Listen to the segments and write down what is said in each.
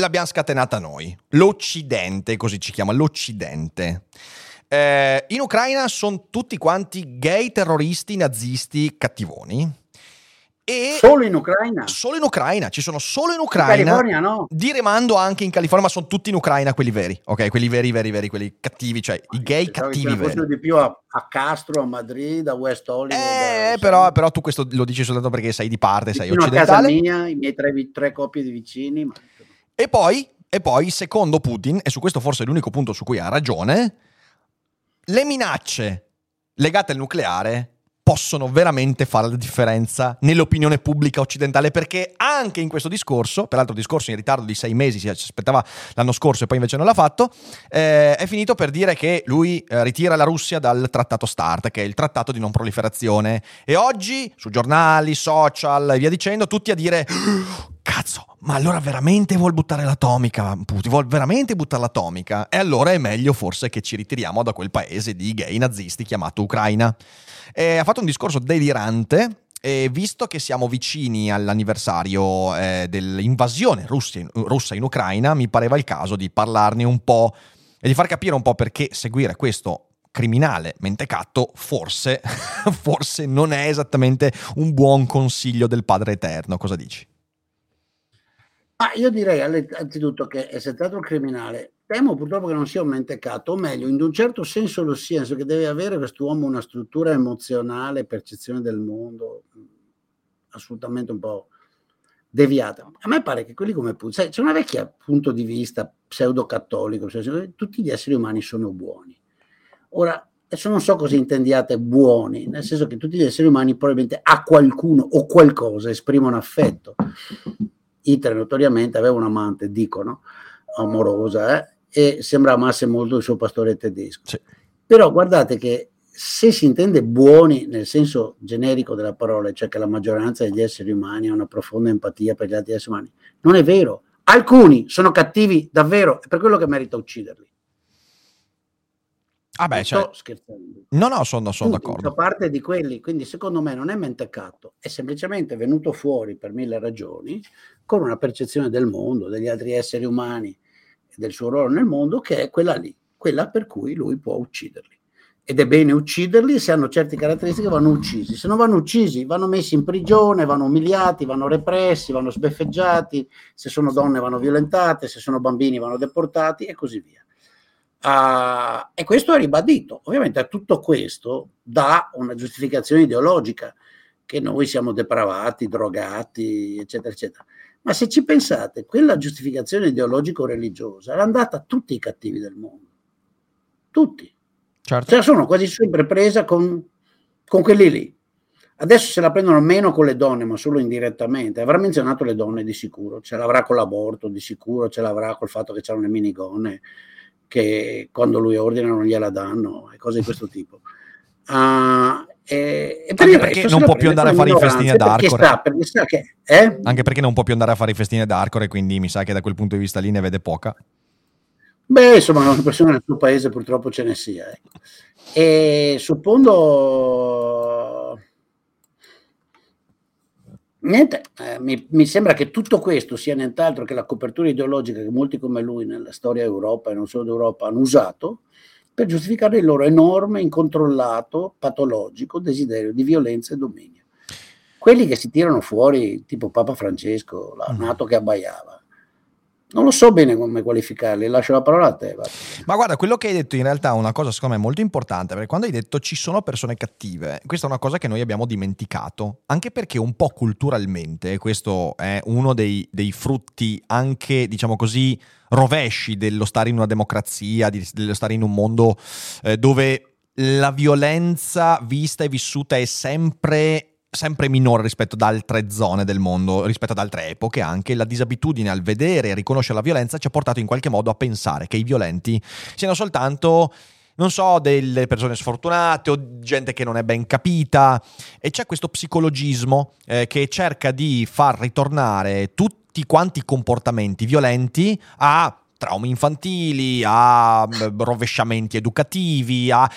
l'abbiamo scatenata noi, l'Occidente, così ci chiama, l'Occidente. Eh, in Ucraina sono tutti quanti gay terroristi, nazisti, cattivoni. E solo in Ucraina? Solo in Ucraina, ci sono solo in Ucraina. In California no. Di rimando anche in California, ma sono tutti in Ucraina quelli veri, ok? Quelli veri, veri, veri, quelli cattivi, cioè i gay cattivi veri. di più a, a, Castro, a Madrid, a West Hollywood. Eh, però, però, tu questo lo dici soltanto perché sei di parte, sei occidentale. a casa mia, i miei tre, tre coppie di vicini. Ma... E poi, e poi, secondo Putin, e su questo forse è l'unico punto su cui ha ragione, le minacce legate al nucleare possono veramente fare la differenza nell'opinione pubblica occidentale perché anche in questo discorso, peraltro discorso in ritardo di sei mesi, si aspettava l'anno scorso e poi invece non l'ha fatto, eh, è finito per dire che lui eh, ritira la Russia dal trattato START, che è il trattato di non proliferazione. E oggi su giornali, social e via dicendo, tutti a dire cazzo, ma allora veramente vuol buttare l'atomica? Putin vuol veramente buttare l'atomica? E allora è meglio forse che ci ritiriamo da quel paese di gay nazisti chiamato Ucraina. E ha fatto un discorso delirante e visto che siamo vicini all'anniversario eh, dell'invasione russa in, russa in Ucraina, mi pareva il caso di parlarne un po' e di far capire un po' perché seguire questo criminale mentecatto forse, forse non è esattamente un buon consiglio del Padre Eterno. Cosa dici? Ah, io direi anzitutto che è stato un criminale. Temo purtroppo che non sia un mentecato, o meglio, in un certo senso lo sia, nel senso che deve avere quest'uomo una struttura emozionale, percezione del mondo assolutamente un po' deviata. A me pare che quelli come Putin, c'è una vecchia punto di vista pseudo-cattolico, cioè, tutti gli esseri umani sono buoni. Ora, adesso non so cosa intendiate buoni, nel senso che tutti gli esseri umani probabilmente a qualcuno o qualcosa esprimono affetto Hitler notoriamente aveva un amante, dicono, amorosa, eh, e sembra amasse molto il suo pastore tedesco. Sì. Però guardate che se si intende buoni nel senso generico della parola, cioè che la maggioranza degli esseri umani ha una profonda empatia per gli altri esseri umani, non è vero. Alcuni sono cattivi davvero, è per quello che merita ucciderli. Ah beh, cioè... sto scherzando. No, no, sono, sono d'accordo. Fa parte di quelli, quindi secondo me non è mentecato, è semplicemente venuto fuori per mille ragioni con una percezione del mondo, degli altri esseri umani e del suo ruolo nel mondo che è quella lì, quella per cui lui può ucciderli. Ed è bene ucciderli, se hanno certe caratteristiche vanno uccisi, se non vanno uccisi vanno messi in prigione, vanno umiliati, vanno repressi, vanno sbeffeggiati, se sono donne vanno violentate, se sono bambini vanno deportati e così via. Uh, e questo è ribadito. Ovviamente a tutto questo dà una giustificazione ideologica, che noi siamo depravati, drogati, eccetera, eccetera. Ma se ci pensate, quella giustificazione ideologico-religiosa era andata a tutti i cattivi del mondo. Tutti. Certo. Cioè sono quasi sempre presa con, con quelli lì. Adesso se la prendono meno con le donne, ma solo indirettamente. Avrà menzionato le donne di sicuro, ce l'avrà con l'aborto di sicuro, ce l'avrà col fatto che c'hanno le minigonne, che quando lui ordina non gliela danno e cose di questo tipo. Uh, e, e per Anche perché non può più andare a fare i festini ad Arcore. Sta, perché sta che, eh? Anche perché non può più andare a fare i festini ad Arcore, quindi mi sa che da quel punto di vista lì ne vede poca. Beh, insomma, una persona nel suo paese purtroppo ce ne sia. Ecco. E suppondo Niente, eh, mi, mi, sembra che tutto questo sia nient'altro che la copertura ideologica che molti come lui nella storia Europa e non solo d'Europa hanno usato per giustificare il loro enorme, incontrollato, patologico desiderio di violenza e dominio. Quelli che si tirano fuori, tipo Papa Francesco, la mm. nato che abbaiava, non lo so bene come qualificarli, lascio la parola a te. Vado. Ma guarda, quello che hai detto in realtà è una cosa secondo me molto importante, perché quando hai detto ci sono persone cattive, questa è una cosa che noi abbiamo dimenticato, anche perché un po' culturalmente, questo è uno dei, dei frutti anche, diciamo così, rovesci dello stare in una democrazia, dello stare in un mondo eh, dove la violenza vista e vissuta è sempre sempre minore rispetto ad altre zone del mondo, rispetto ad altre epoche anche, la disabitudine al vedere e riconoscere la violenza ci ha portato in qualche modo a pensare che i violenti siano soltanto non so, delle persone sfortunate o gente che non è ben capita. E c'è questo psicologismo eh, che cerca di far ritornare tutti quanti i comportamenti violenti a traumi infantili, a mm, rovesciamenti educativi, a...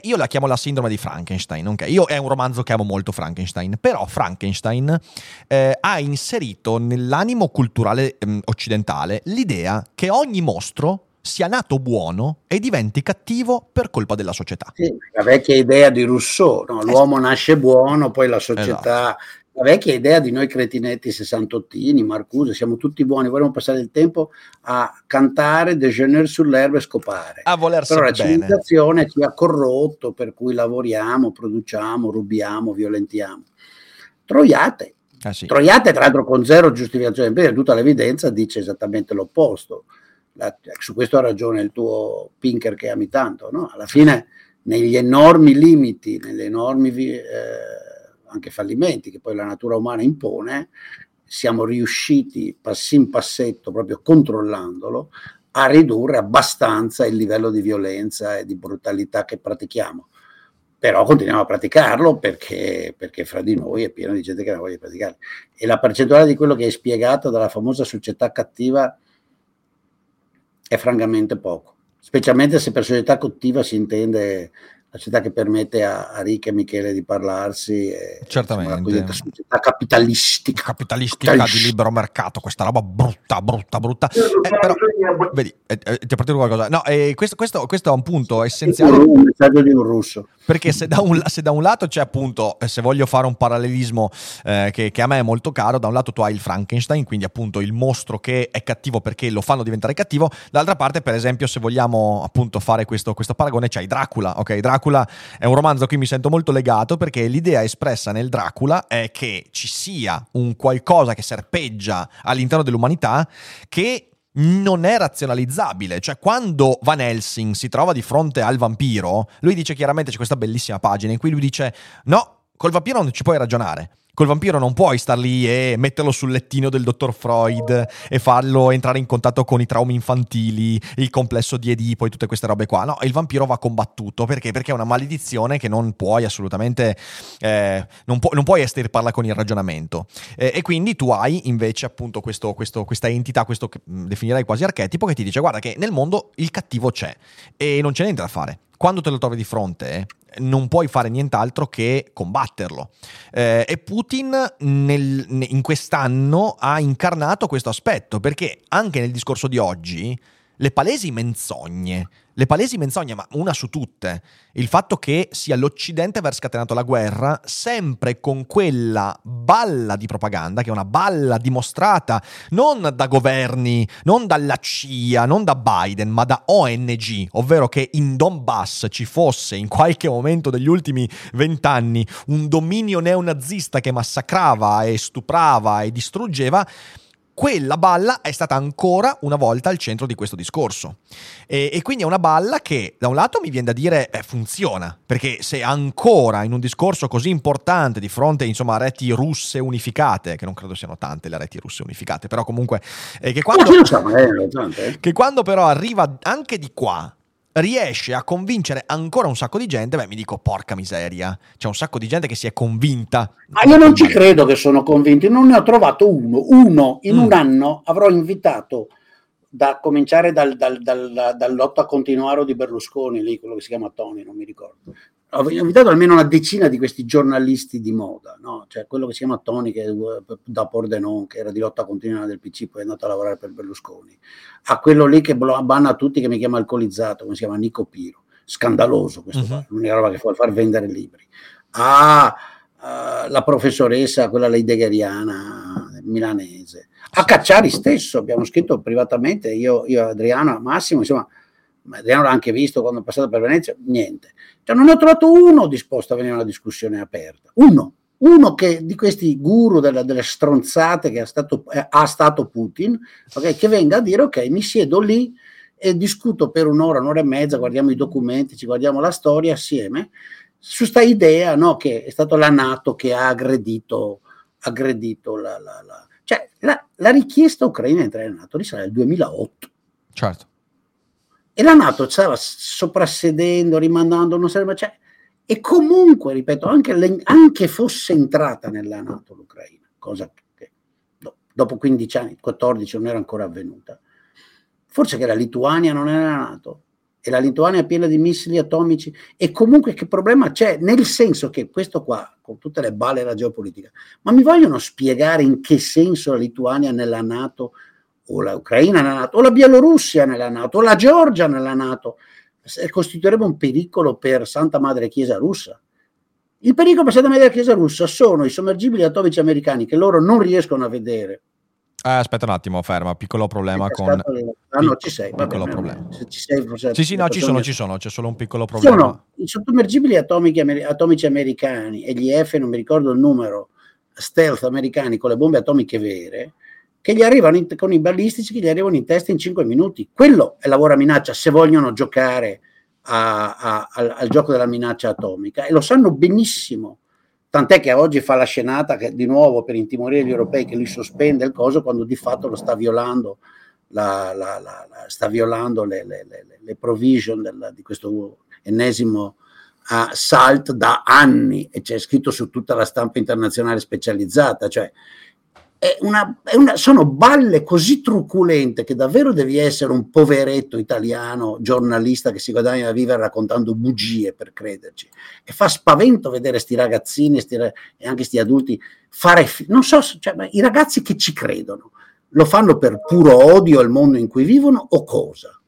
io la chiamo la sindrome di Frankenstein, okay? Io è un romanzo che amo molto Frankenstein, però Frankenstein eh, ha inserito nell'animo culturale eh, occidentale l'idea che ogni mostro sia nato buono e diventi cattivo per colpa della società. Sì, la vecchia idea di Rousseau, no? l'uomo nasce buono, poi la società... Esatto la vecchia idea di noi cretinetti sessantottini, Marcuse, siamo tutti buoni, vogliamo passare il tempo a cantare, déjeuner sull'erba e scopare. A volersi Però la civilizzazione ci ha corrotto, per cui lavoriamo, produciamo, rubiamo, violentiamo. Troiate. Ah, sì. Troiate, tra l'altro, con zero giustificazione, perché tutta l'evidenza dice esattamente l'opposto. La, su questo ha ragione il tuo Pinker che ami tanto, no? Alla fine, negli enormi limiti, nelle enormi... Eh, anche fallimenti che poi la natura umana impone, siamo riusciti passin passetto, proprio controllandolo, a ridurre abbastanza il livello di violenza e di brutalità che pratichiamo. Però continuiamo a praticarlo perché, perché fra di noi è pieno di gente che non voglia praticare. E la percentuale di quello che è spiegato dalla famosa società cattiva è francamente poco, specialmente se per società cattiva si intende la città che permette a, a Ricca e Michele di parlarsi. E, Certamente. Insomma, la società capitalistica. Capitalistica di libero mercato, questa roba brutta, brutta, brutta. Eh, però, vedi, eh, eh, ti è partito qualcosa. No, eh, questo, questo, questo, è un punto essenziale. Un messaggio di un russo. Perché se da un, se da un lato c'è appunto, eh, se voglio fare un parallelismo eh, che, che, a me è molto caro, da un lato tu hai il Frankenstein, quindi appunto il mostro che è cattivo perché lo fanno diventare cattivo, dall'altra parte per esempio se vogliamo appunto fare questo, questo paragone c'hai Dracula, ok? Dracula è un romanzo a cui mi sento molto legato perché l'idea espressa nel Dracula è che ci sia un qualcosa che serpeggia all'interno dell'umanità che non è razionalizzabile. Cioè, quando Van Helsing si trova di fronte al vampiro, lui dice chiaramente: c'è questa bellissima pagina in cui lui dice: No, col vampiro non ci puoi ragionare. Col vampiro non puoi star lì e metterlo sul lettino del dottor Freud e farlo entrare in contatto con i traumi infantili, il complesso di Edipo e tutte queste robe qua. No, il vampiro va combattuto perché? Perché è una maledizione che non puoi assolutamente, eh, non, pu- non, puoi estirparla con il ragionamento. Eh, e quindi tu hai invece appunto questo, questo, questa entità, questo che definirei quasi archetipo, che ti dice guarda che nel mondo il cattivo c'è e non c'è niente da fare quando te lo trovi di fronte non puoi fare nient'altro che combatterlo. Eh, e Putin nel, in quest'anno ha incarnato questo aspetto, perché anche nel discorso di oggi le palesi menzogne, le palesi menzogne, ma una su tutte, il fatto che sia l'Occidente aver scatenato la guerra sempre con quella balla di propaganda, che è una balla dimostrata non da governi, non dalla CIA, non da Biden, ma da ONG, ovvero che in Donbass ci fosse in qualche momento degli ultimi vent'anni un dominio neonazista che massacrava e stuprava e distruggeva, quella balla è stata ancora una volta al centro di questo discorso. E, e quindi è una balla che da un lato mi viene da dire eh, funziona, perché se ancora in un discorso così importante di fronte insomma, a reti russe unificate, che non credo siano tante le reti russe unificate, però comunque eh, che, quando, eh, che quando però arriva anche di qua riesce a convincere ancora un sacco di gente, beh, mi dico porca miseria, c'è un sacco di gente che si è convinta. Ma io non ci credo che sono convinti, non ne ho trovato uno, uno in mm. un anno avrò invitato da cominciare dal, dal, dal, dal Lotta Continuaro di Berlusconi, lì quello che si chiama Tony, non mi ricordo. Ho invitato almeno una decina di questi giornalisti di moda, no? cioè quello che si chiama Tony, che da Pordenon, che era di lotta continua del PC, poi è andato a lavorare per Berlusconi, a quello lì che banna tutti, che mi chiama alcolizzato, come si chiama? Nico Piro, scandaloso questo, uh-huh. l'unica roba che fa far vendere libri, a uh, la professoressa, quella leidegheriana milanese, a Cacciari stesso, abbiamo scritto privatamente, io, io Adriano, Massimo, insomma, Adriano l'ha anche visto quando è passato per Venezia, niente. Cioè, non ho trovato uno disposto a venire a una discussione aperta, uno, uno che di questi guru della, delle stronzate che ha stato, eh, ha stato Putin, okay, che venga a dire ok, mi siedo lì e discuto per un'ora, un'ora e mezza, guardiamo i documenti, ci guardiamo la storia assieme, su sta idea no, che è stato la Nato che ha aggredito, aggredito la, la, la cioè, la richiesta ucraina di entrare in NATO risale al 2008. Certo. E la Nato stava soprassedendo, rimandando, non serve, cioè, e comunque, ripeto, anche, anche, fosse entrata nella Nato l'Ucraina, cosa che dopo 15 anni, 14 non era ancora avvenuta, forse che la Lituania non era Nato, e la Lituania è piena di missili atomici e comunque che problema c'è? Nel senso che questo qua, con tutte le balle della geopolitica, ma mi vogliono spiegare in che senso la Lituania nella Nato o l'Ucraina nella Nato o la Bielorussia nella Nato o la Georgia nella Nato costituirebbe un pericolo per Santa Madre Chiesa russa? Il pericolo per Santa Madre Chiesa russa sono i sommergibili atomici americani che loro non riescono a vedere eh, aspetta un attimo, ferma, piccolo problema con... Ah no, ci sei, piccolo bene, problema. Se ci sei, forse sì, sì, no, ci sono, ci sono, c'è solo un piccolo problema. Sono i sottomergibili atomici, atomici americani e gli F, non mi ricordo il numero, stealth americani con le bombe atomiche vere, che gli arrivano in, con i balistici che gli arrivano in testa in 5 minuti. Quello è la vera minaccia se vogliono giocare a, a, al, al gioco della minaccia atomica e lo sanno benissimo Tant'è che oggi fa la scenata che, di nuovo per intimorire gli europei che lui sospende il coso quando di fatto lo sta violando, la, la, la, sta violando le, le, le, le provision del, di questo ennesimo uh, SALT da anni e c'è scritto su tutta la stampa internazionale specializzata. Cioè, è una, è una, sono balle così truculente che davvero devi essere un poveretto italiano giornalista che si guadagna da vivere raccontando bugie per crederci. E fa spavento vedere sti ragazzini sti, e anche questi adulti fare, non so, cioè, i ragazzi che ci credono, lo fanno per puro odio al mondo in cui vivono o cosa?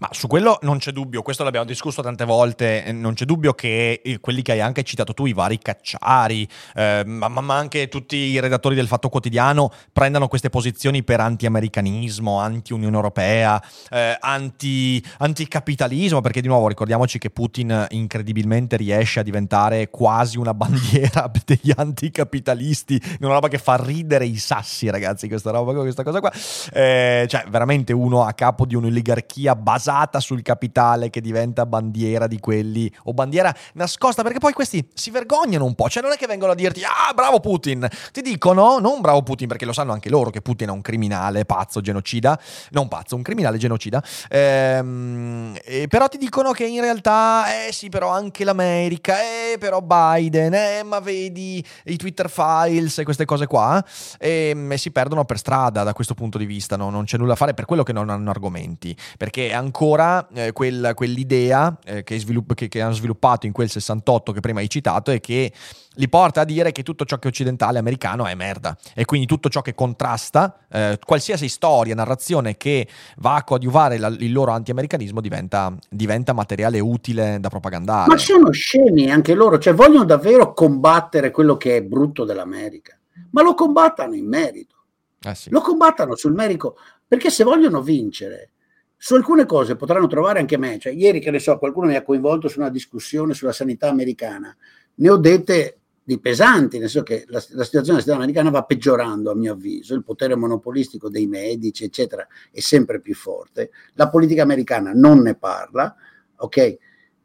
Ma su quello non c'è dubbio, questo l'abbiamo discusso tante volte, eh, non c'è dubbio che eh, quelli che hai anche citato tu, i vari cacciari, eh, ma, ma, anche tutti i redattori del Fatto Quotidiano, prendano queste posizioni per anti-americanismo, anti-Unione Europea, eh, anti, anti-capitalismo, perché di nuovo ricordiamoci che Putin incredibilmente riesce a diventare quasi una bandiera degli anticapitalisti, una roba che fa ridere i sassi ragazzi, questa roba, questa cosa qua, eh, cioè veramente uno a capo di un'oligarchia basata sul capitale che diventa bandiera di quelli o bandiera nascosta perché poi questi si vergognano un po', cioè non è che vengono a dirti ah bravo Putin, ti dicono non bravo Putin perché lo sanno anche loro che Putin è un criminale pazzo genocida, non pazzo, un criminale genocida, ehm, però ti dicono che in realtà eh sì però anche l'America, eh però Biden, eh ma vedi i Twitter files e queste cose qua e, ehm, e si perdono per strada da questo punto di vista, no? non c'è nulla da fare per quello che non hanno argomenti, perché ancora eh, quel, quell'idea eh, che, svilupp- che, che, hanno sviluppato in quel 68 che prima hai citato e che li porta a dire che tutto ciò che è occidentale americano è merda e quindi tutto ciò che contrasta, eh, qualsiasi storia, narrazione che va a coadiuvare la, il loro anti-americanismo diventa, diventa, materiale utile da propagandare. Ma sono scemi anche loro, cioè vogliono davvero combattere quello che è brutto dell'America, ma lo combattano in merito. Eh sì. Lo combattano sul merito, perché se vogliono vincere su alcune cose potranno trovare anche me, cioè ieri che ne so, qualcuno mi ha coinvolto su una discussione sulla sanità americana, ne ho dette di pesanti, nel senso che la, la situazione della sanità americana va peggiorando a mio avviso, il potere monopolistico dei medici, eccetera, è sempre più forte, la politica americana non ne parla, ok?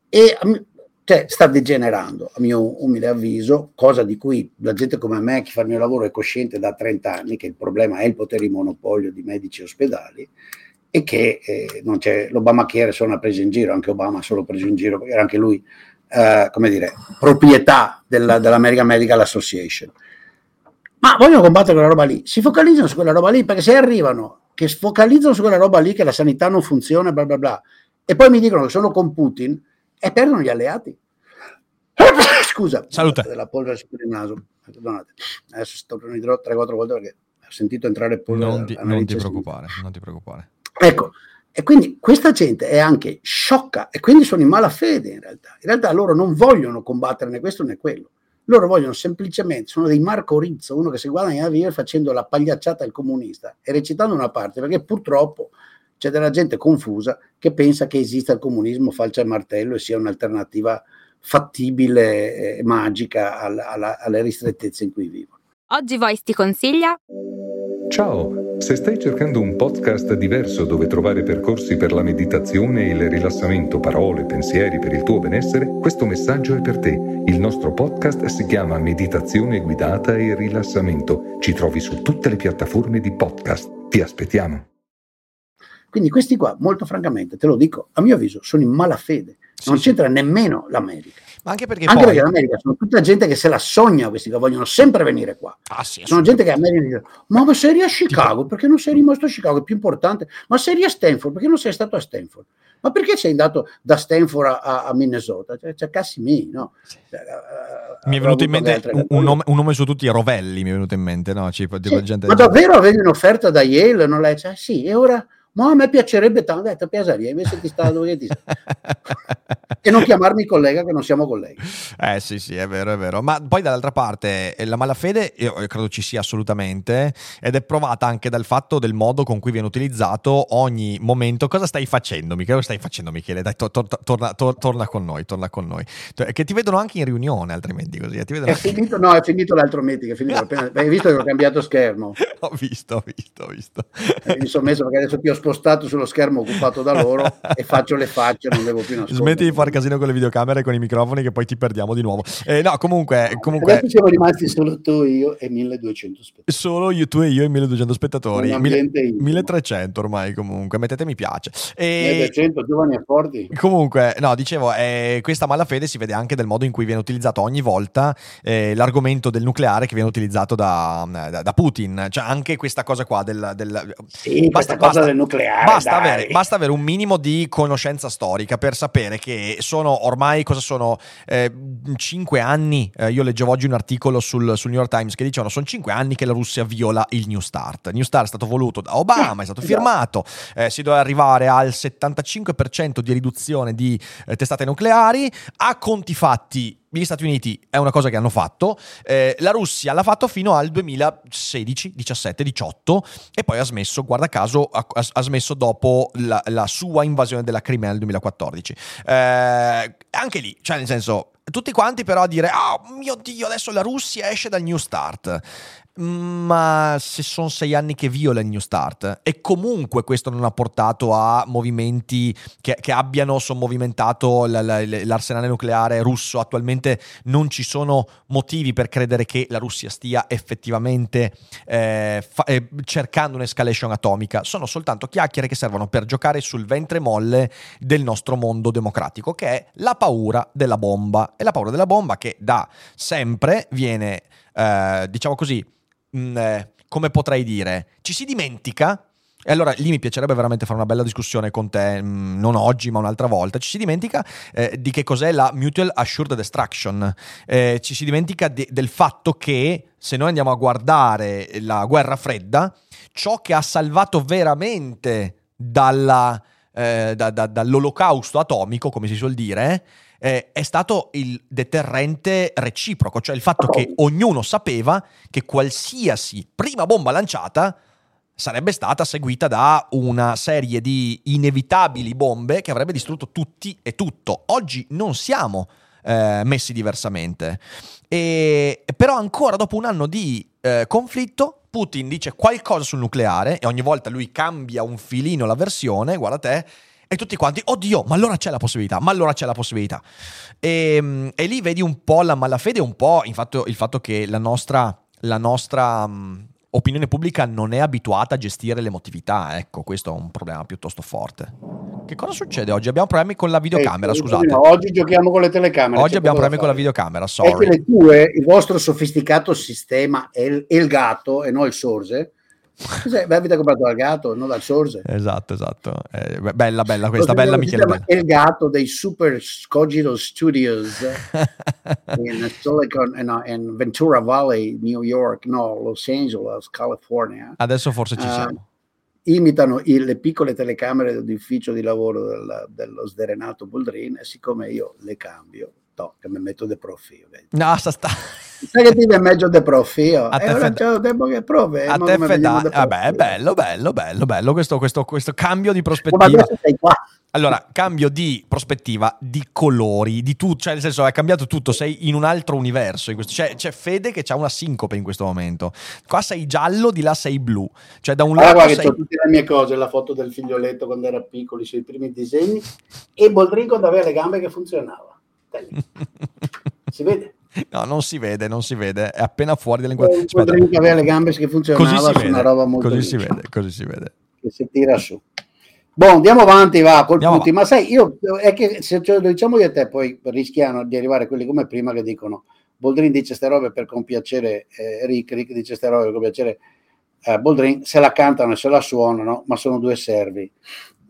E cioè, sta degenerando, a mio umile avviso, cosa di cui la gente come me, che fa il mio lavoro, è cosciente da 30 anni, che il problema è il potere di monopolio di medici e ospedali, e che eh, non c'è l'Obamacare solo una presa in giro, anche Obama solo preso in giro, perché era anche lui, eh, come dire, proprietà della, dell'American Medical Association. Ma vogliono combattere quella roba lì, si focalizzano su quella roba lì, perché se arrivano, che focalizzano su quella roba lì, che la sanità non funziona, bla bla bla, e poi mi dicono che sono con Putin, e perdono gli alleati. Scusa, salute. Della polvere sul naso, perdonate, adesso sto prendendo 3-4 volte perché ho sentito entrare polvere. Non ti, non ti preoccupare, non ti preoccupare. Ecco, e quindi questa gente è anche sciocca e quindi sono in malafede in realtà. In realtà loro non vogliono combattere né questo né quello. Loro vogliono semplicemente, sono dei Marco Rizzo, uno che si guadagna a vivere facendo la pagliacciata al comunista e recitando una parte, perché purtroppo c'è della gente confusa che pensa che esista il comunismo falce al martello e sia un'alternativa fattibile e magica alla, alla, alle ristrettezze in cui vivono. Oggi Voice ti consiglia Ciao, se stai cercando un podcast diverso dove trovare percorsi per la meditazione e il rilassamento, parole, pensieri per il tuo benessere, questo messaggio è per te. Il nostro podcast si chiama Meditazione guidata e rilassamento. Ci trovi su tutte le piattaforme di podcast. Ti aspettiamo. Quindi questi qua, molto francamente, te lo dico, a mio avviso, sono in malafede. Non sì, c'entra sì. nemmeno l'America. Ma anche perché, anche poi... perché l'America sono tutta gente che se la sogna questi che vogliono sempre venire qua. Ah, sì, sono gente che a me dice: Ma, ma sei a Chicago? Perché non sei rimasto a Chicago? È più importante. Ma sei a Stanford? Perché non sei stato a Stanford? Ma perché sei andato da Stanford a, a Minnesota? Cioè, cercassi me, no? Cioè, uh, mi è venuto in mente un, un, nome, un, nome, su tutti, Rovelli, mi è venuto in mente, no? Cioè, sì, gente ma davvero avevi un'offerta da Yale? Non l'hai? Cioè, sì, e ora ma a me piacerebbe tanto, ho detto Piasaria, invece ti sta dove ti E non chiamarmi collega che non siamo colleghi. Eh sì, sì, è vero, è vero. Ma poi dall'altra parte eh, la malafede io credo ci sia assolutamente ed è provata anche dal fatto del modo con cui viene utilizzato ogni momento. Cosa stai facendo, Michele? Cosa stai facendo, Michele? Dai, to- to- torna, to- torna, con noi, torna con noi. Che ti vedono anche in riunione, altrimenti così. Eh, è, finito, no, è finito l'altro meeting, è finito appena, hai visto che ho cambiato schermo? ho visto, ho visto, ho visto. Eh, mi sono messo perché adesso ti ho spostato sullo schermo occupato da loro e faccio le facce, non devo più nascondere. Smetti di far casino con le videocamere e con i microfoni che poi ti perdiamo di nuovo. Eh, no, comunque... comunque... Adesso siamo rimasti solo tu e io e 1200 spettatori. Solo io, tu e io e 1200 spettatori. 1300 ormai comunque, mettete mi piace. E... 1300 giovani e forti. Comunque, no, dicevo, eh, questa malafede si vede anche del modo in cui viene utilizzato ogni volta eh, l'argomento del nucleare che viene utilizzato da, da, da Putin. Cioè anche questa cosa qua del... del... Sì, basta, cosa basta, del nucleare. Basta avere, basta avere, un minimo di conoscenza storica per sapere che sono ormai, cosa sono, eh, cinque anni, eh, io leggevo oggi un articolo sul, sul, New York Times che dicevano sono cinque anni che la Russia viola il New Start. New Start è stato voluto da Obama, è stato esatto. firmato, eh, si doveva arrivare al 75% di riduzione di eh, testate nucleari, a conti fatti gli Stati Uniti è una cosa che hanno fatto, eh, la Russia l'ha fatto fino al 2016, 17, 18 e poi ha smesso, guarda caso, ha, ha smesso dopo la, la, sua invasione della Crimea nel 2014. Eh, anche lì, cioè nel senso, tutti quanti però a dire, oh mio Dio, adesso la Russia esce dal New Start ma se sono sei anni che viola il New Start e comunque questo non ha portato a movimenti che, che abbiano sommovimentato l'arsenale nucleare russo, attualmente non ci sono motivi per credere che la Russia stia effettivamente eh, fa, eh, cercando un'escalation atomica, sono soltanto chiacchiere che servono per giocare sul ventre molle del nostro mondo democratico, che è la paura della bomba. E la paura della bomba che da sempre viene, eh, diciamo così, mh, mm, eh, come potrei dire, ci si dimentica e allora lì mi piacerebbe veramente fare una bella discussione con te, mm, non oggi ma un'altra volta. Ci si dimentica eh, di che cos'è la Mutual Assured Destruction, eh, ci si dimentica de- del fatto che se noi andiamo a guardare la guerra fredda, ciò che ha salvato veramente dalla, eh, da, da, dall'olocausto atomico, come si suol dire, eh, è stato il deterrente reciproco, cioè il fatto che ognuno sapeva che qualsiasi prima bomba lanciata sarebbe stata seguita da una serie di inevitabili bombe che avrebbe distrutto tutti e tutto. Oggi non siamo eh, messi diversamente. E, però ancora dopo un anno di eh, conflitto, Putin dice qualcosa sul nucleare e ogni volta lui cambia un filino la versione, guarda te, e tutti quanti, oddio, ma allora c'è la possibilità, ma allora c'è la possibilità. E, ehm, e lì vedi un po' la malafede, un po' infatti, il fatto che la nostra, la nostra um, opinione pubblica non è abituata a gestire l'emotività, ecco, questo è un problema piuttosto forte. Che cosa succede oggi? Abbiamo problemi con la videocamera, eh, scusate. No, oggi giochiamo con le telecamere. Oggi abbiamo problemi con la videocamera, sorry. Che le tue, il vostro sofisticato sistema è il, gatto e non il sorse Cos'è? Beh, avete comprato dal gatto, non dal sorse. Esatto, esatto. Eh, bella, bella questa, bella Michele. Bella. Il gatto dei Super Scogito Studios in Silicon, in, in, Ventura Valley, New York, no, Los Angeles, California. Adesso forse ci uh, siamo. Imitano il, le piccole telecamere dell'ufficio di lavoro del, dello sderenato Boldrin e siccome io le cambio, to, che mi metto de profilo. No, sta. Sta sai che ti è meglio de profilo a te fed... c'è tempo che provi a te feda... vabbè bello bello bello bello. Questo, questo, questo cambio di prospettiva. allora cambio di prospettiva di colori di tutto cioè nel senso è cambiato tutto. Sei in un altro universo in questo... c'è, c'è Fede che ha una sincope in questo momento. Qua sei giallo di là sei blu. Cioè da un lato allora, sei... ho tutte le mie cose la foto del figlioletto quando era piccolo sui primi disegni e Boldrin quando aveva le gambe che funzionava si vede No, non si vede, non si vede, è appena fuori dall'inquadratura. Aspetta. avere le gambe che funzionava così si vede, una roba molto così si vede, così si vede. Che si tira su. Boh, andiamo avanti, va, col punti. Ma sai, io è che se ce lo diciamo io e te, poi rischiano di arrivare quelli come prima che dicono Boldrin dice ste robe per compiacere eh, Rick, Rick dice ste robe per compiacere eh, Boldrin, se la cantano e se la suonano, ma sono due servi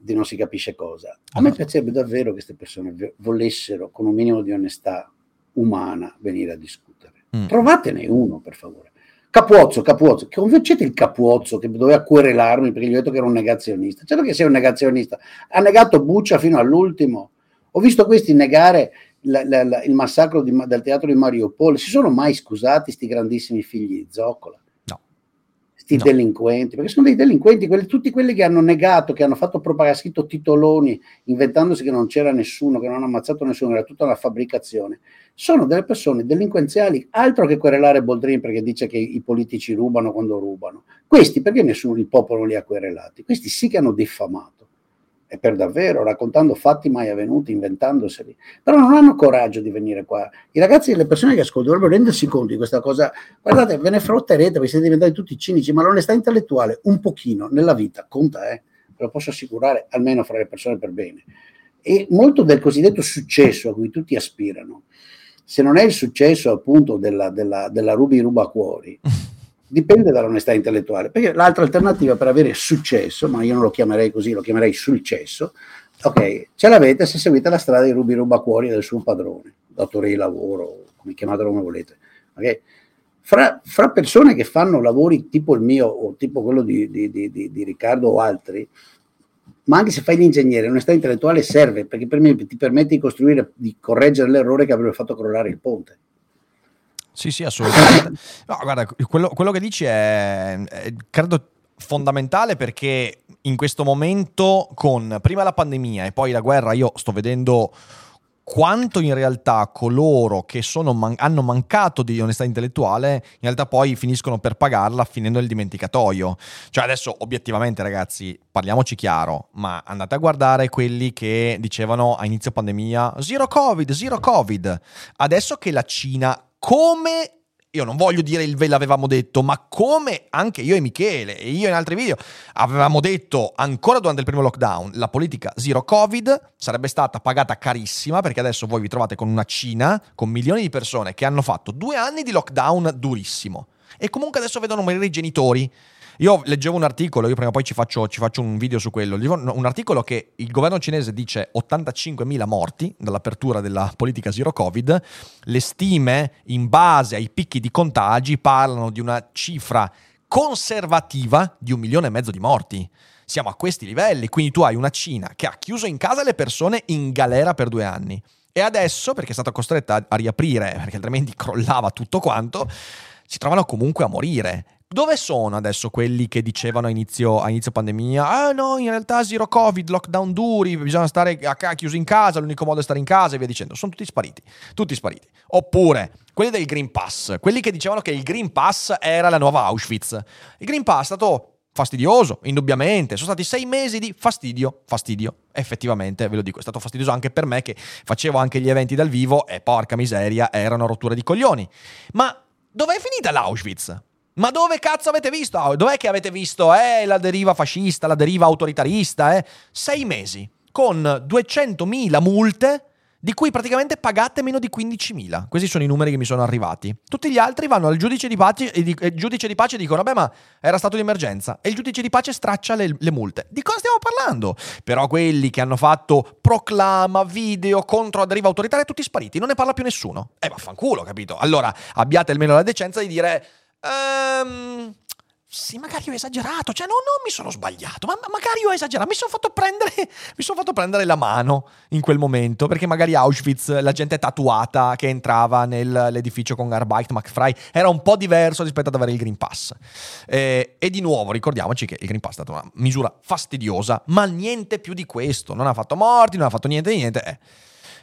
di non si capisce cosa. A me piacerebbe davvero che queste persone volessero, con un minimo di onestà umana, venire a discutere. Mm. Trovatene uno, per favore. Capuozzo, Capuozzo, convincete il Capuozzo che doveva querelarmi perché gli ho detto che era un negazionista. Certo che sei un negazionista. Ha negato Buccia fino all'ultimo. Ho visto questi negare la, la, la, il massacro di, del teatro di Mariupol. Si sono mai scusati sti grandissimi figli di Zoccola? Sti no. delinquenti, perché sono dei delinquenti, quelli, tutti quelli che hanno negato, che hanno fatto propaganda, scritto titoloni, inventandosi che non c'era nessuno, che non hanno ammazzato nessuno, era tutta una fabbricazione, sono delle persone delinquenziali, altro che querelare Boldrin perché dice che i politici rubano quando rubano. Questi perché nessuno, il popolo li ha querelati? Questi sì che hanno diffamato e per davvero, raccontando fatti mai avvenuti, inventandoseli, però non hanno coraggio di venire qua. I ragazzi e le persone che ascoltano dovrebbero rendersi conto di questa cosa. Guardate, ve ne frotterete, vi siete diventati tutti cinici, ma l'onestà intellettuale un pochino nella vita conta, eh? ve lo posso assicurare, almeno fra le persone per bene. E molto del cosiddetto successo a cui tutti aspirano, se non è il successo appunto della, della, della Ruby Ruba Cuori, dipende dall'onestà intellettuale, perché l'altra alternativa per avere successo, ma io non lo chiamerei così, lo chiamerei successo, ok, ce l'avete se seguite la strada di rubi rubacuori del suo padrone, datore di lavoro, come chiamatelo come volete, ok? Fra, fra, persone che fanno lavori tipo il mio o tipo quello di, di, di, di Riccardo o altri, ma anche se fai l'ingegnere, l'onestà intellettuale serve perché per me ti permette di costruire, di correggere l'errore che avrebbe fatto crollare il ponte. Sì, sì, assolutamente. No, guarda, quello, quello che dici è, è, credo, fondamentale perché in questo momento, con prima la pandemia e poi la guerra, io sto vedendo quanto in realtà coloro che man- hanno mancato di onestà intellettuale in realtà poi finiscono per pagarla finendo nel dimenticatoio. Cioè adesso obiettivamente ragazzi, parliamoci chiaro, ma andate a guardare quelli che dicevano a inizio pandemia zero covid, zero covid. Adesso che la Cina come io non voglio dire il ve l'avevamo detto, ma come anche io e Michele e io in altri video avevamo detto ancora durante il primo lockdown, la politica zero covid sarebbe stata pagata carissima perché adesso voi vi trovate con una Cina, con milioni di persone che hanno fatto due anni di lockdown durissimo. E comunque adesso vedono morire i genitori io leggevo un articolo, io prima o poi ci faccio, ci faccio un video su quello, un articolo che il governo cinese dice 85.000 morti dall'apertura della politica zero covid, le stime in base ai picchi di contagi parlano di una cifra conservativa di un milione e mezzo di morti. Siamo a questi livelli, quindi tu hai una Cina che ha chiuso in casa le persone in galera per due anni. E adesso, perché è stata costretta a riaprire, perché altrimenti crollava tutto quanto, si trovano comunque a morire. Dove sono adesso quelli che dicevano a inizio, a inizio pandemia? Ah no, in realtà zero covid, lockdown duri, bisogna stare a, chiusi in casa, l'unico modo è stare in casa e via dicendo. Sono tutti spariti, tutti spariti. Oppure quelli del Green Pass, quelli che dicevano che il Green Pass era la nuova Auschwitz. Il Green Pass è stato fastidioso, indubbiamente. Sono stati sei mesi di fastidio, fastidio. Effettivamente, ve lo dico, è stato fastidioso anche per me che facevo anche gli eventi dal vivo e porca miseria, erano rotture di coglioni. Ma dov'è finita l'Auschwitz? Ma dove cazzo avete visto? Ah, dov'è che avete visto eh, la deriva fascista, la deriva autoritarista? Eh? Sei mesi con 200.000 multe di cui praticamente pagate meno di 15.000. Questi sono i numeri che mi sono arrivati. Tutti gli altri vanno al giudice di pace e, di, il giudice di pace dicono, vabbè ma era stato di emergenza. E il giudice di pace straccia le, le, multe. Di cosa stiamo parlando? Però quelli che hanno fatto proclama, video contro la deriva autoritaria, tutti spariti. Non ne parla più nessuno. Eh vaffanculo, capito? Allora abbiate almeno la decenza di dire Um, sì, magari ho esagerato, cioè no, non mi sono sbagliato, ma, magari ho esagerato, mi sono fatto sono fatto prendere la mano in quel momento, perché magari Auschwitz, la gente tatuata che entrava nell'edificio con Arbeit McFry era un po' diverso rispetto ad avere il Green Pass. Eh, e di nuovo ricordiamoci che il Green Pass è stata una misura fastidiosa, ma niente più di questo, non ha fatto morti, non ha fatto niente di niente. Eh.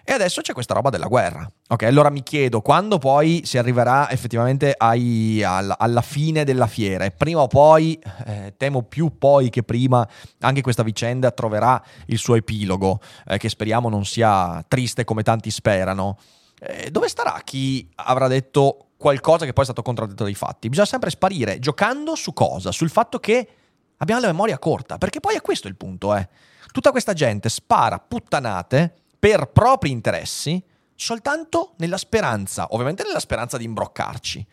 E adesso c'è questa roba della guerra. Ok, allora mi chiedo quando poi si arriverà effettivamente ai, alla, alla, fine della fiera. E prima o poi, eh, temo più poi che prima, anche questa vicenda troverà il suo epilogo, eh, che speriamo non sia triste come tanti sperano. Eh, dove starà chi avrà detto qualcosa che poi è stato contraddetto dai fatti? Bisogna sempre sparire giocando su cosa? Sul fatto che Abbiamo la memoria corta, perché poi è questo il punto, eh. Tutta questa gente spara puttanate per propri interessi soltanto nella speranza, ovviamente nella speranza di imbroccarci.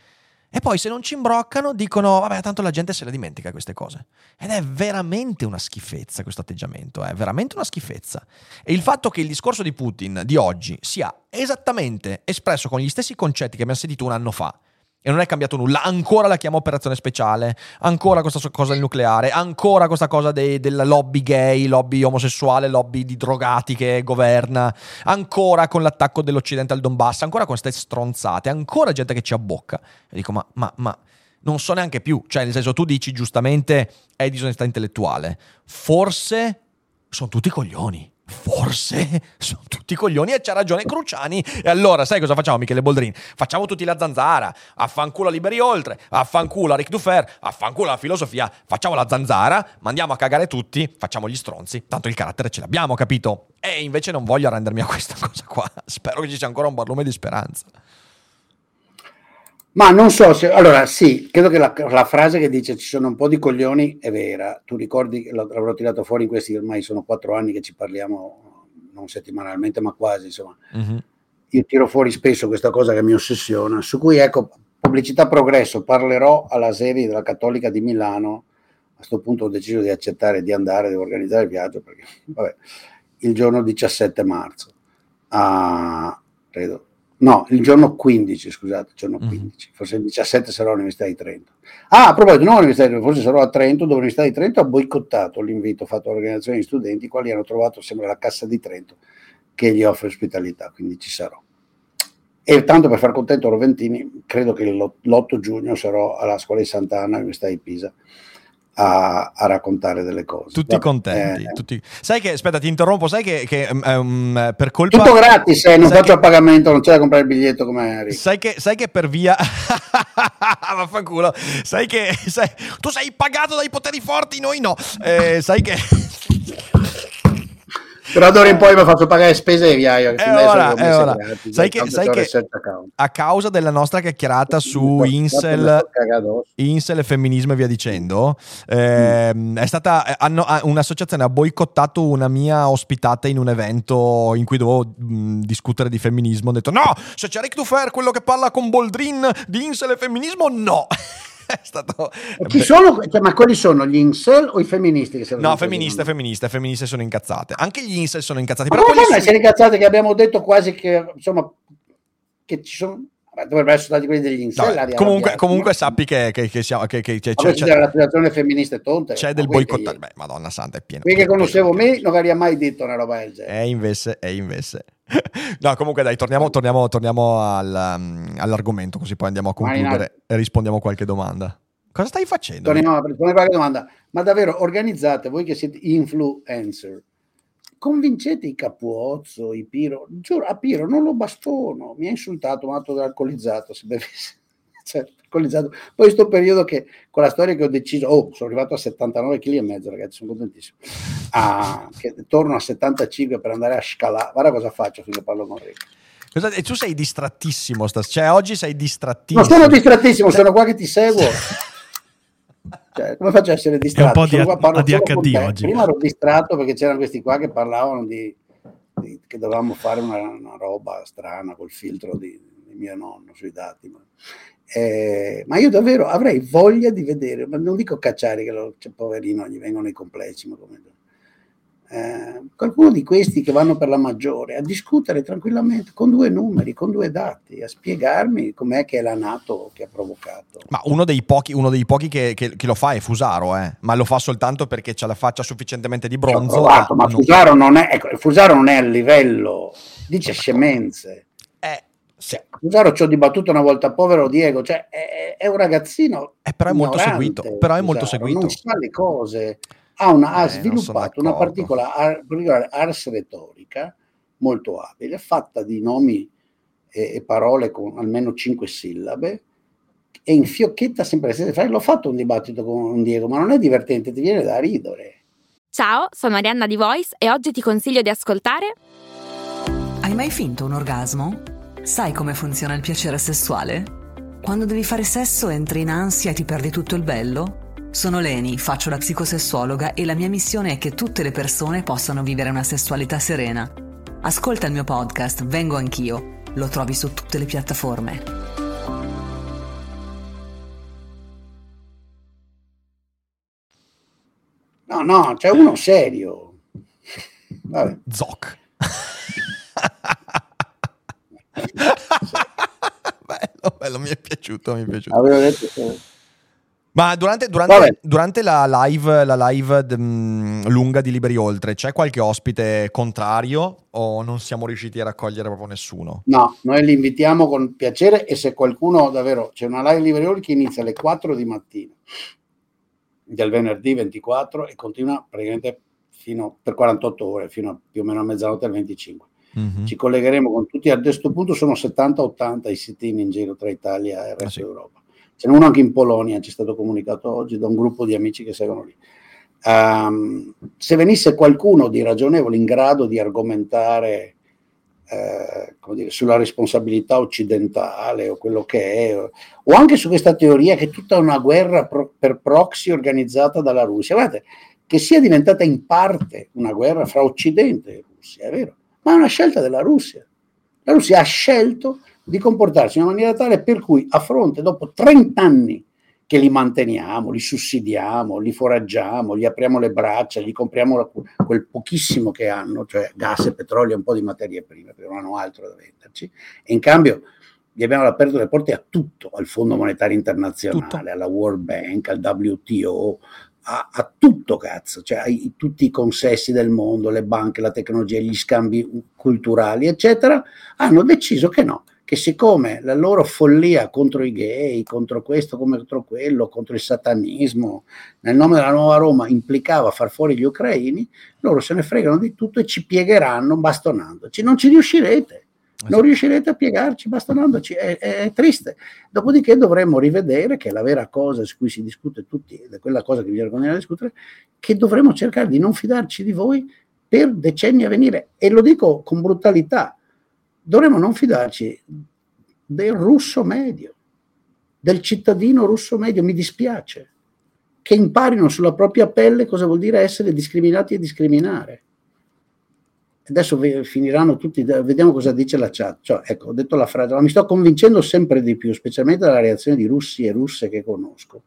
E poi se non ci imbroccano dicono, vabbè, tanto la gente se le dimentica queste cose. Ed è veramente una schifezza questo atteggiamento, è veramente una schifezza. E il fatto che il discorso di Putin di oggi sia esattamente espresso con gli stessi concetti che abbiamo sentito un anno fa, e non è cambiato nulla. Ancora la chiama operazione speciale, ancora questa cosa del nucleare, ancora questa cosa dei, della lobby gay, lobby omosessuale, lobby di drogati che governa, ancora con l'attacco dell'Occidente al Donbass, ancora con queste stronzate, ancora gente che ci abbocca. E dico, ma, ma, ma non so neanche più. Cioè, nel senso, tu dici giustamente è disonestà intellettuale. Forse sono tutti coglioni forse sono tutti coglioni e c'ha ragione Cruciani. E allora, sai cosa facciamo, Michele Boldrini? Facciamo tutti la zanzara, affanculo a Liberi Oltre, affanculo a Ric Dufer, affanculo alla filosofia, facciamo la zanzara, mandiamo a cagare tutti, facciamo gli stronzi, tanto il carattere ce l'abbiamo, capito? E invece non voglio arrendermi a questa cosa qua. Spero che ci sia ancora un barlume di speranza. Ma non so se... Allora, sì, credo che la, la, frase che dice ci sono un po' di coglioni è vera. Tu ricordi, l'avrò tirato fuori in questi, ormai sono quattro anni che ci parliamo, non settimanalmente, ma quasi, insomma. Uh-huh. Io tiro fuori spesso questa cosa che mi ossessiona, su cui, ecco, pubblicità progresso, parlerò alla Sevi della Cattolica di Milano. A questo punto ho deciso di accettare di andare, devo organizzare il viaggio, perché, vabbè, il giorno 17 marzo. A, credo, No, il giorno 15, scusate, il giorno 15, mm. forse il 17 sarò all'Università di Trento. Ah, a proposito, no, all'Università di Trento, forse sarò a Trento, dove l'Università di Trento ha boicottato l'invito fatto all'organizzazione di studenti, quali hanno trovato, sembra, la Cassa di Trento che gli offre ospitalità, quindi ci sarò. E tanto per far contento Roventini, credo che l'8 giugno sarò alla Scuola di Sant'Anna, all'Università di Pisa, a, a, raccontare delle cose. Tutti Vabbè, contenti. Eh, tutti... Sai che, aspetta, ti interrompo, sai che, che um, per colpa... Tutto gratis, eh, non faccio che... a pagamento, non c'è da comprare il biglietto come sai che, sai che per via... Vaffanculo. Sai che... Sai... Tu sei pagato dai poteri forti, noi no. Eh, sai che... Però d'ora in poi mi faccio pagare spese e è ora. Gratis, sai che, sai che a causa della nostra chiacchierata su Incel, Incel e femminismo e via dicendo, eh, è stata hanno, un'associazione ha boicottato una mia ospitata in un evento in cui dovevo mh, discutere di femminismo. Ho detto no, se c'è Rick Dufer, quello che parla con Boldrin di Incel e femminismo, no. è stato... Chi sono, cioè, ma quelli sono gli incel o i femministi? Che no, femministe, femministe, femministe sono incazzate. Anche gli incel sono incazzati. Ma però quelli sono incazzate che abbiamo detto quasi che, insomma, che ci sono dovrebbero essere stati quelli degli incel. No, comunque, comunque sappi che, che, che, siamo, che, che c'è, c'è, c'è la situazione femminista tonta. C'è del boicottaggio. Beh, madonna santa, è pieno. Qui che conoscevo me non avrei mai detto una roba del genere. E invece, e invece. no, comunque dai, torniamo, torniamo, torniamo al, um, all'argomento così poi andiamo a concludere e rispondiamo a qualche domanda. Cosa stai facendo? Torniamo a rispondere a qualche domanda. Ma davvero, organizzate, voi che siete influencer, convincete i Capuozzo, i Piro, giuro, a Piro non lo bastono, mi ha insultato, mi ha dato alcolizzato, se bevesse. Cioè, alcolizzato. Poi questo periodo che, con la storia che ho deciso, oh, sono arrivato a 79 kg e mezzo, ragazzi, sono contentissimo. Ah, che torno a 75 per andare a scalare. Guarda cosa faccio finché parlo con Rick. Cosa, e tu sei distrattissimo, cioè oggi sei distrattissimo. Non sono distrattissimo, sono qua che ti seguo. Cioè, come faccio a essere distratto? È un po' di ADHD oggi. Prima ero distratto perché c'erano questi qua che parlavano di, di che dovevamo fare una, una, roba strana col filtro di, di mio nonno sui dati. Ma, eh, ma, io davvero avrei voglia di vedere, ma non dico cacciare che lo, cioè, poverino gli vengono i complessi, ma come eh, qualcuno di questi che vanno per la maggiore a discutere tranquillamente con due numeri, con due dati, a spiegarmi com'è che è la Nato che ha provocato. Ma uno dei pochi, uno dei pochi che, che, che, lo fa è Fusaro, eh? ma lo fa soltanto perché ha la faccia sufficientemente di bronzo. Provato, ma non... Fusaro, non è, ecco, Fusaro non è a livello, dice scemenze. Eh, sì. Cioè, Fusaro ci ho dibattuto una volta, povero Diego, cioè, è, è un ragazzino. Eh, però è molto seguito. Però è molto seguito. Non sa le cose ha, una, ha eh, sviluppato una particolare, particolare ars retorica molto abile, fatta di nomi e, e parole con almeno cinque sillabe, e infiocchetta sempre le stesse frasi. L'ho fatto un dibattito con Diego, ma non è divertente, ti viene da ridere. Ciao, sono Arianna di Voice e oggi ti consiglio di ascoltare. Hai mai finto un orgasmo? Sai come funziona il piacere sessuale? Quando devi fare sesso entri in ansia e ti perdi tutto il bello? Sono Leni, faccio la psicosessuologa e la mia missione è che tutte le persone possano vivere una sessualità serena. Ascolta il mio podcast Vengo anch'io. Lo trovi su tutte le piattaforme. No, no, c'è uno serio. Vabbè. Zoc. bello, bello, mi è piaciuto, mi è piaciuto. Avevo detto che... Ma durante, durante, durante la live, la live d- mh, lunga di Liberi Oltre, c'è qualche ospite contrario o non siamo riusciti a raccogliere proprio nessuno? No, noi li invitiamo con piacere e se qualcuno davvero c'è una live Liberi Oltre che inizia alle 4 di mattina del venerdì 24 e continua praticamente fino per 48 ore, fino a più o meno a mezzanotte al 25. Mm-hmm. Ci collegheremo con tutti, a questo punto sono 70-80 i sit-in in giro tra Italia e il resto ah, sì. d'Europa. Ce n'è uno anche in Polonia, ci è stato comunicato oggi da un gruppo di amici che seguono lì. Um, se venisse qualcuno di ragionevole in grado di argomentare eh, dire, sulla responsabilità occidentale o quello che è, o, o, anche su questa teoria che è tutta una guerra pro, per proxy organizzata dalla Russia. Guardate, che sia diventata in parte una guerra fra Occidente e Russia, è vero, ma è una scelta della Russia. La Russia ha scelto di comportarsi in una maniera tale per cui a fronte, dopo 30 anni che li manteniamo, li sussidiamo, li foraggiamo, gli apriamo le braccia, gli compriamo quel pochissimo che hanno, cioè gas e petrolio e un po' di materie prime, perché non hanno altro da venderci, e in cambio gli abbiamo aperto le porte a tutto, al Fondo Monetario Internazionale, tutto. alla World Bank, al WTO, a, a tutto cazzo, cioè a tutti i consessi del mondo, le banche, la tecnologia, gli scambi culturali, eccetera, hanno deciso che no, che siccome la loro follia contro i gay, contro questo, contro quello, contro il satanismo, nel nome della nuova Roma implicava far fuori gli ucraini, loro se ne fregano di tutto e ci piegheranno bastonandoci. Non ci riuscirete, non riuscirete a piegarci bastonandoci, è, è, triste. Dopodiché dovremmo rivedere, che è la vera cosa su cui si discute tutti, ed è quella cosa che bisogna continuare a discutere, che dovremmo cercare di non fidarci di voi per decenni a venire. E lo dico con brutalità, dovremmo non fidarci del russo medio, del cittadino russo medio, mi dispiace, che imparino sulla propria pelle cosa vuol dire essere discriminati e discriminare. Adesso finiranno tutti, vediamo cosa dice la chat. Cioè, ecco, ho detto la frase, ma mi sto convincendo sempre di più, specialmente dalla reazione di russi e russe che conosco,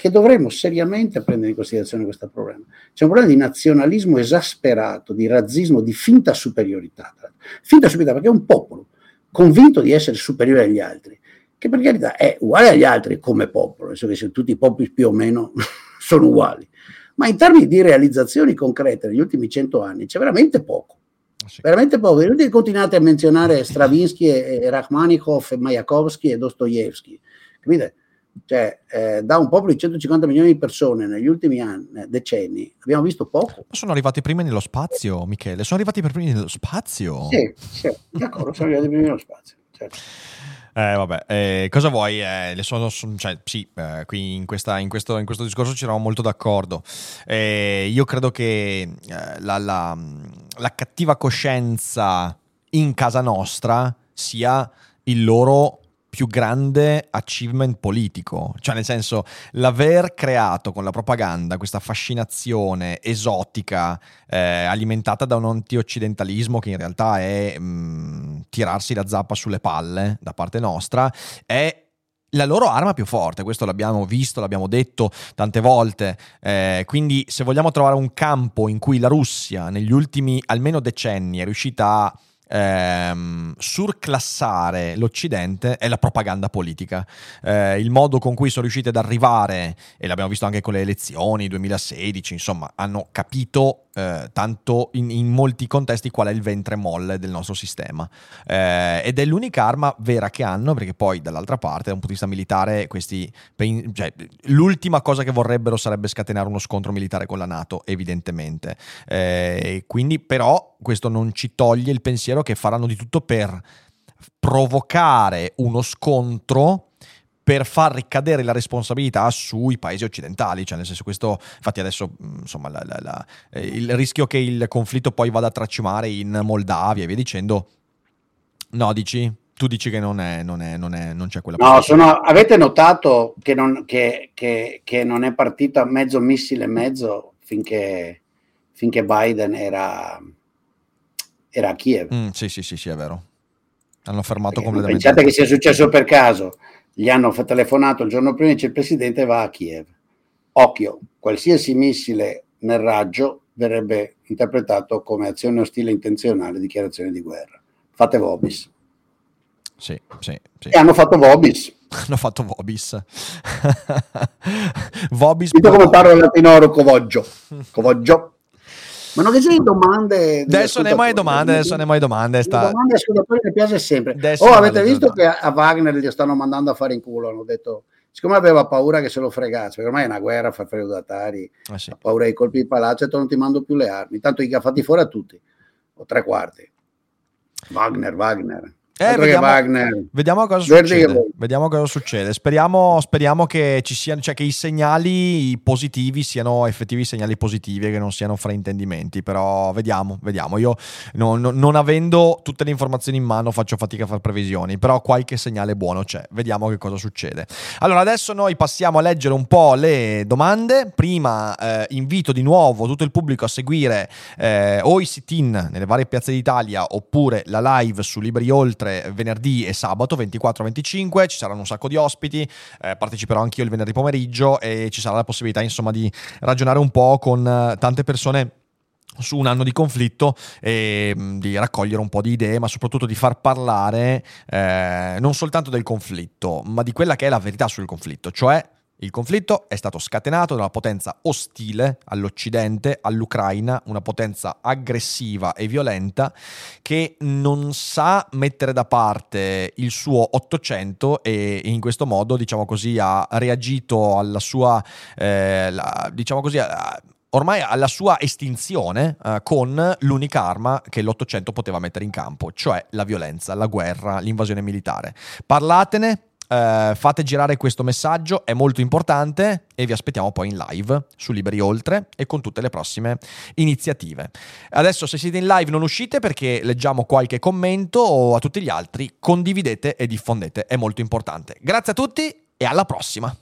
che dovremmo seriamente prendere in considerazione questo problema. C'è un problema di nazionalismo esasperato, di razzismo, di finta superiorità. Finta superiorità perché è un popolo convinto di essere superiore agli altri, che per carità è uguale agli altri come popolo, nel senso che tutti i popoli più o meno sono uguali, ma in termini di realizzazioni concrete negli ultimi cento anni c'è veramente poco. Ah, sì. Veramente poco. Inutile continuate a menzionare Stravinsky e, e Rachmaninov e Mayakovsky e Dostoevsky. Capite? Cioè, eh, da un popolo di 150 milioni di persone negli ultimi anni, eh, decenni, abbiamo visto poco. Sono arrivati prima nello spazio, Michele. Sono arrivati per primi nello spazio. Sì, sì, d'accordo, sono arrivati prima nello spazio. Certo. Eh, vabbè, eh, cosa vuoi? Eh, sono, cioè, sì, eh, qui in, questa, in, questo, in, questo, discorso ci eravamo molto d'accordo. Eh, io credo che la, la, la cattiva coscienza in casa nostra sia il loro più grande achievement politico, cioè nel senso l'aver creato con la propaganda questa fascinazione esotica eh, alimentata da un anti-occidentalismo che in realtà è mh, mm, tirarsi la zappa sulle palle da parte nostra è la loro arma più forte, questo l'abbiamo visto, l'abbiamo detto tante volte, eh, quindi se vogliamo trovare un campo in cui la Russia negli ultimi almeno decenni è riuscita a ehm, surclassare l'Occidente è la propaganda politica. Eh, il modo con cui sono riusciti ad arrivare, e l'abbiamo visto anche con le elezioni 2016, insomma, hanno capito eh, tanto in, in, molti contesti qual è il ventre molle del nostro sistema. Eh, ed è l'unica arma vera che hanno, perché poi dall'altra parte, da un punto di vista militare, questi, cioè, l'ultima cosa che vorrebbero sarebbe scatenare uno scontro militare con la Nato, evidentemente. Eh, quindi, però, questo non ci toglie il pensiero che faranno di tutto per provocare uno scontro per far ricadere la responsabilità sui paesi occidentali, cioè nel senso questo, infatti adesso insomma la, la, la, eh, il rischio che il conflitto poi vada a tracimare in Moldavia e via dicendo, no dici? tu dici che non, è, non, è, non, è, non c'è quella No, sono, avete notato che non, che, che, che non è partita mezzo missile e mezzo finché, finché Biden era, era a Kiev? Mm, sì, sì, sì, sì, è vero. Hanno fermato Perché completamente. Pensate che sia successo per caso. Gli hanno telefonato il giorno prima e dice il presidente va a Kiev. Occhio, qualsiasi missile nel raggio verrebbe interpretato come azione ostile intenzionale, dichiarazione di guerra. Fate Vobis. Sì, sì, sì. E hanno fatto Vobis. hanno fatto Vobis. Vobis. Dito come parlo latino Covoggio. Covoggio. Ma non che c'è domande. Adesso ne mai domande, adesso ne mai domande. Sta... Domande ascoltatori mi piace sempre. Adesso oh, avete visto che a Wagner gli stanno mandando a fare in culo? Hanno detto, siccome aveva paura che se lo fregasse, perché ormai è una guerra fra feudatari, ah, sì. ha paura dei colpi di palazzo, e non ti mando più le armi. Tanto gli ha fatti fuori a tutti, o tre quarti. Wagner, Wagner. Eh, vediamo, vediamo, cosa succede. vediamo cosa succede. Speriamo, speriamo che, ci siano, cioè che i segnali positivi siano effettivi segnali positivi e che non siano fraintendimenti. Però vediamo, vediamo. Io non, non, non, avendo tutte le informazioni in mano faccio fatica a fare previsioni, però qualche segnale buono c'è. Vediamo che cosa succede. Allora, adesso noi passiamo a leggere un po' le domande. Prima eh, invito di nuovo tutto il pubblico a seguire eh, o i sit-in nelle varie piazze d'Italia oppure la live su Libri Oltre sempre venerdì e sabato 24-25, ci saranno un sacco di ospiti, eh, parteciperò anch'io il venerdì pomeriggio e ci sarà la possibilità insomma di ragionare un po' con eh, tante persone su un anno di conflitto e mh, di raccogliere un po' di idee, ma soprattutto di far parlare eh, non soltanto del conflitto, ma di quella che è la verità sul conflitto, cioè il conflitto è stato scatenato da una potenza ostile all'Occidente, all'Ucraina, una potenza aggressiva e violenta che non sa mettere da parte il suo Ottocento e in questo modo, diciamo così, ha reagito alla sua, eh, la, diciamo così, ormai alla sua estinzione eh, con l'unica arma che l'Ottocento poteva mettere in campo, cioè la violenza, la guerra, l'invasione militare. Parlatene, Uh, fate girare questo messaggio, è molto importante e vi aspettiamo poi in live su Liberi Oltre e con tutte le prossime iniziative. Adesso se siete in live non uscite perché leggiamo qualche commento o a tutti gli altri condividete e diffondete, è molto importante. Grazie a tutti e alla prossima.